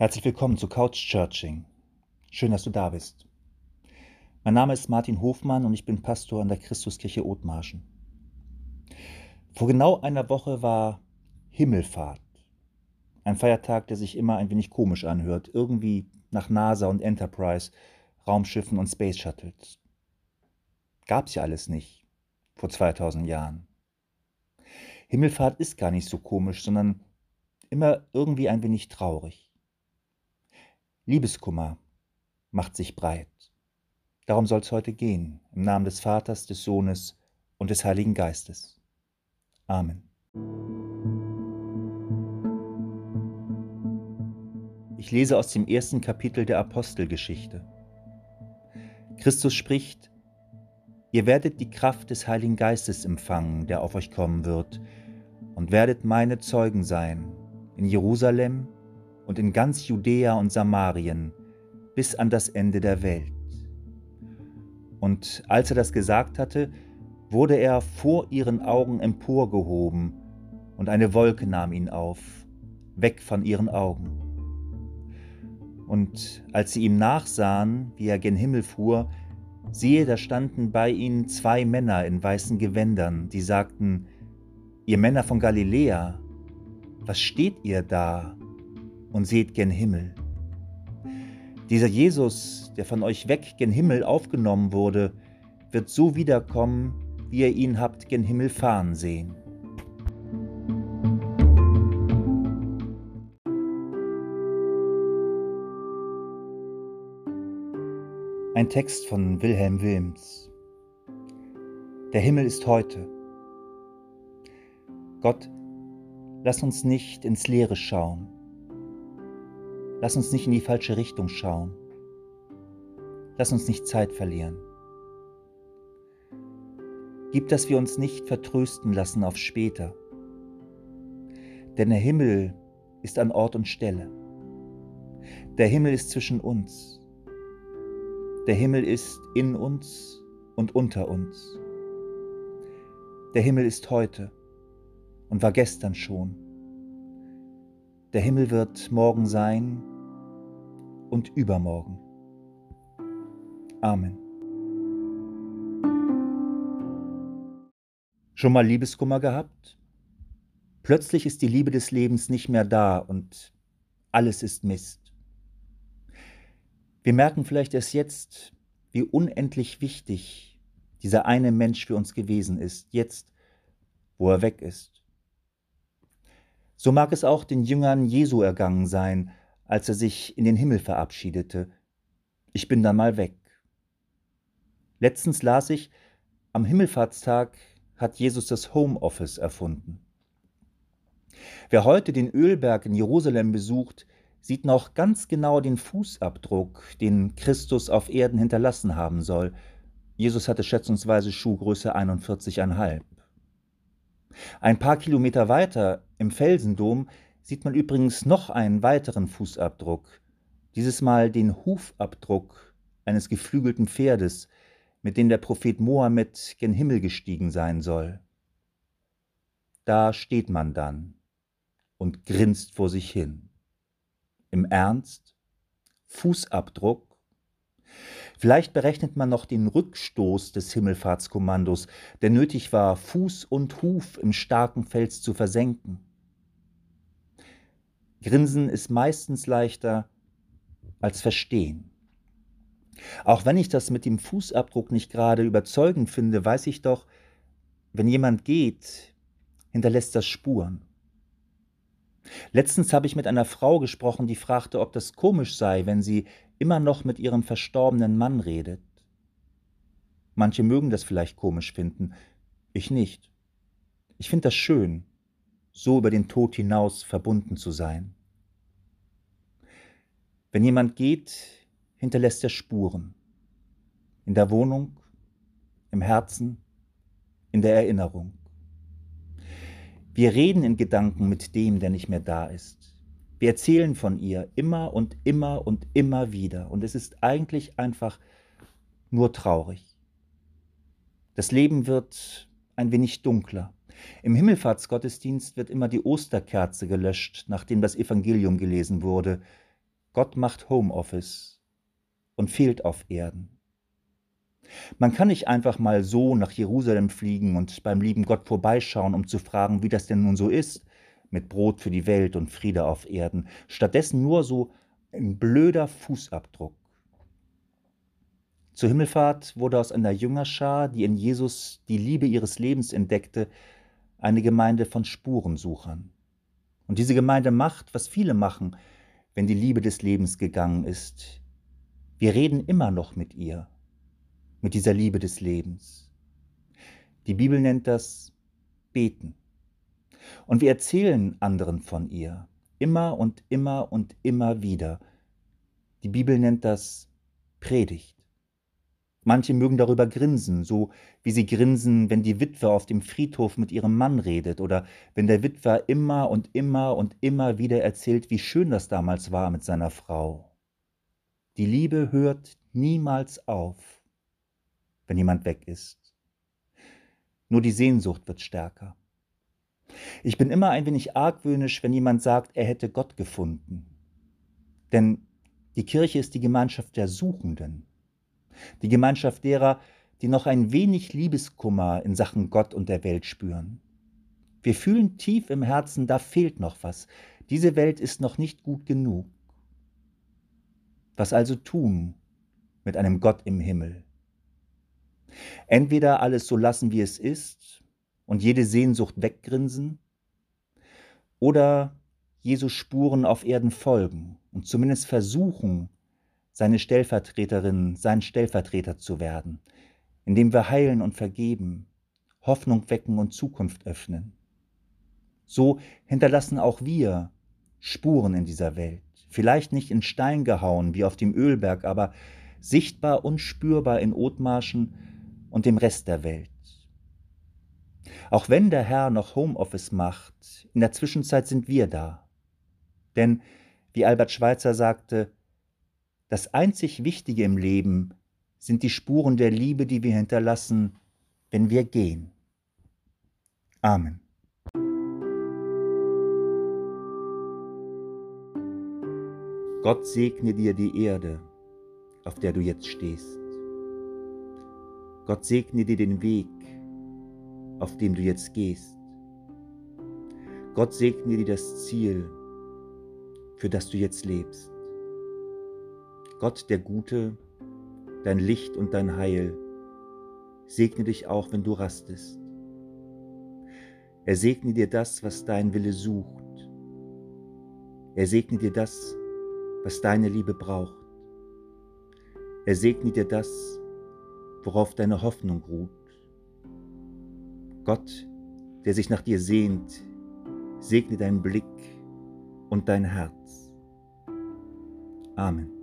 Herzlich willkommen zu Couch Churching. Schön, dass du da bist. Mein Name ist Martin Hofmann und ich bin Pastor an der Christuskirche Othmarschen. Vor genau einer Woche war Himmelfahrt. Ein Feiertag, der sich immer ein wenig komisch anhört, irgendwie nach NASA und Enterprise, Raumschiffen und Space Shuttles. Gab's ja alles nicht vor 2000 Jahren. Himmelfahrt ist gar nicht so komisch, sondern immer irgendwie ein wenig traurig. Liebeskummer macht sich breit. Darum soll es heute gehen, im Namen des Vaters, des Sohnes und des Heiligen Geistes. Amen. Ich lese aus dem ersten Kapitel der Apostelgeschichte. Christus spricht, Ihr werdet die Kraft des Heiligen Geistes empfangen, der auf euch kommen wird, und werdet meine Zeugen sein in Jerusalem und in ganz Judäa und Samarien bis an das Ende der Welt. Und als er das gesagt hatte, wurde er vor ihren Augen emporgehoben, und eine Wolke nahm ihn auf, weg von ihren Augen. Und als sie ihm nachsahen, wie er gen Himmel fuhr, siehe, da standen bei ihnen zwei Männer in weißen Gewändern, die sagten, Ihr Männer von Galiläa, was steht ihr da und seht gen Himmel? Dieser Jesus, der von euch weg gen Himmel aufgenommen wurde, wird so wiederkommen, wie ihr ihn habt gen Himmel fahren sehen. Ein Text von Wilhelm Wilms. Der Himmel ist heute. Gott, lass uns nicht ins Leere schauen. Lass uns nicht in die falsche Richtung schauen. Lass uns nicht Zeit verlieren. Gib, dass wir uns nicht vertrösten lassen auf später. Denn der Himmel ist an Ort und Stelle. Der Himmel ist zwischen uns. Der Himmel ist in uns und unter uns. Der Himmel ist heute und war gestern schon. Der Himmel wird morgen sein und übermorgen. Amen. Schon mal Liebeskummer gehabt? Plötzlich ist die Liebe des Lebens nicht mehr da und alles ist Mist. Wir merken vielleicht erst jetzt, wie unendlich wichtig dieser eine Mensch für uns gewesen ist, jetzt, wo er weg ist. So mag es auch den Jüngern Jesu ergangen sein, als er sich in den Himmel verabschiedete. Ich bin dann mal weg. Letztens las ich, am Himmelfahrtstag hat Jesus das Homeoffice erfunden. Wer heute den Ölberg in Jerusalem besucht, sieht noch ganz genau den Fußabdruck, den Christus auf Erden hinterlassen haben soll. Jesus hatte schätzungsweise Schuhgröße 41,5. Ein paar Kilometer weiter im Felsendom sieht man übrigens noch einen weiteren Fußabdruck, dieses Mal den Hufabdruck eines geflügelten Pferdes, mit dem der Prophet Mohammed gen Himmel gestiegen sein soll. Da steht man dann und grinst vor sich hin. Im Ernst? Fußabdruck? Vielleicht berechnet man noch den Rückstoß des Himmelfahrtskommandos, der nötig war, Fuß und Huf im starken Fels zu versenken. Grinsen ist meistens leichter als Verstehen. Auch wenn ich das mit dem Fußabdruck nicht gerade überzeugend finde, weiß ich doch, wenn jemand geht, hinterlässt das Spuren. Letztens habe ich mit einer Frau gesprochen, die fragte, ob das komisch sei, wenn sie immer noch mit ihrem verstorbenen Mann redet. Manche mögen das vielleicht komisch finden, ich nicht. Ich finde das schön, so über den Tod hinaus verbunden zu sein. Wenn jemand geht, hinterlässt er Spuren. In der Wohnung, im Herzen, in der Erinnerung. Wir reden in Gedanken mit dem, der nicht mehr da ist. Wir erzählen von ihr immer und immer und immer wieder. Und es ist eigentlich einfach nur traurig. Das Leben wird ein wenig dunkler. Im Himmelfahrtsgottesdienst wird immer die Osterkerze gelöscht, nachdem das Evangelium gelesen wurde. Gott macht Homeoffice und fehlt auf Erden. Man kann nicht einfach mal so nach Jerusalem fliegen und beim lieben Gott vorbeischauen, um zu fragen, wie das denn nun so ist, mit Brot für die Welt und Friede auf Erden. Stattdessen nur so ein blöder Fußabdruck. Zur Himmelfahrt wurde aus einer Jüngerschar, die in Jesus die Liebe ihres Lebens entdeckte, eine Gemeinde von Spurensuchern. Und diese Gemeinde macht, was viele machen, wenn die Liebe des Lebens gegangen ist. Wir reden immer noch mit ihr, mit dieser Liebe des Lebens. Die Bibel nennt das Beten. Und wir erzählen anderen von ihr, immer und immer und immer wieder. Die Bibel nennt das Predigt. Manche mögen darüber grinsen, so wie sie grinsen, wenn die Witwe auf dem Friedhof mit ihrem Mann redet oder wenn der Witwer immer und immer und immer wieder erzählt, wie schön das damals war mit seiner Frau. Die Liebe hört niemals auf, wenn jemand weg ist. Nur die Sehnsucht wird stärker. Ich bin immer ein wenig argwöhnisch, wenn jemand sagt, er hätte Gott gefunden. Denn die Kirche ist die Gemeinschaft der Suchenden die Gemeinschaft derer, die noch ein wenig Liebeskummer in Sachen Gott und der Welt spüren. Wir fühlen tief im Herzen, da fehlt noch was. Diese Welt ist noch nicht gut genug. Was also tun mit einem Gott im Himmel? Entweder alles so lassen, wie es ist und jede Sehnsucht weggrinsen, oder Jesus Spuren auf Erden folgen und zumindest versuchen, seine Stellvertreterin, sein Stellvertreter zu werden, indem wir heilen und vergeben, Hoffnung wecken und Zukunft öffnen. So hinterlassen auch wir Spuren in dieser Welt, vielleicht nicht in Stein gehauen wie auf dem Ölberg, aber sichtbar und spürbar in Othmarschen und dem Rest der Welt. Auch wenn der Herr noch Homeoffice macht, in der Zwischenzeit sind wir da. Denn, wie Albert Schweitzer sagte, das einzig Wichtige im Leben sind die Spuren der Liebe, die wir hinterlassen, wenn wir gehen. Amen. Gott segne dir die Erde, auf der du jetzt stehst. Gott segne dir den Weg, auf dem du jetzt gehst. Gott segne dir das Ziel, für das du jetzt lebst. Gott der Gute, dein Licht und dein Heil, segne dich auch, wenn du rastest. Er segne dir das, was dein Wille sucht. Er segne dir das, was deine Liebe braucht. Er segne dir das, worauf deine Hoffnung ruht. Gott, der sich nach dir sehnt, segne deinen Blick und dein Herz. Amen.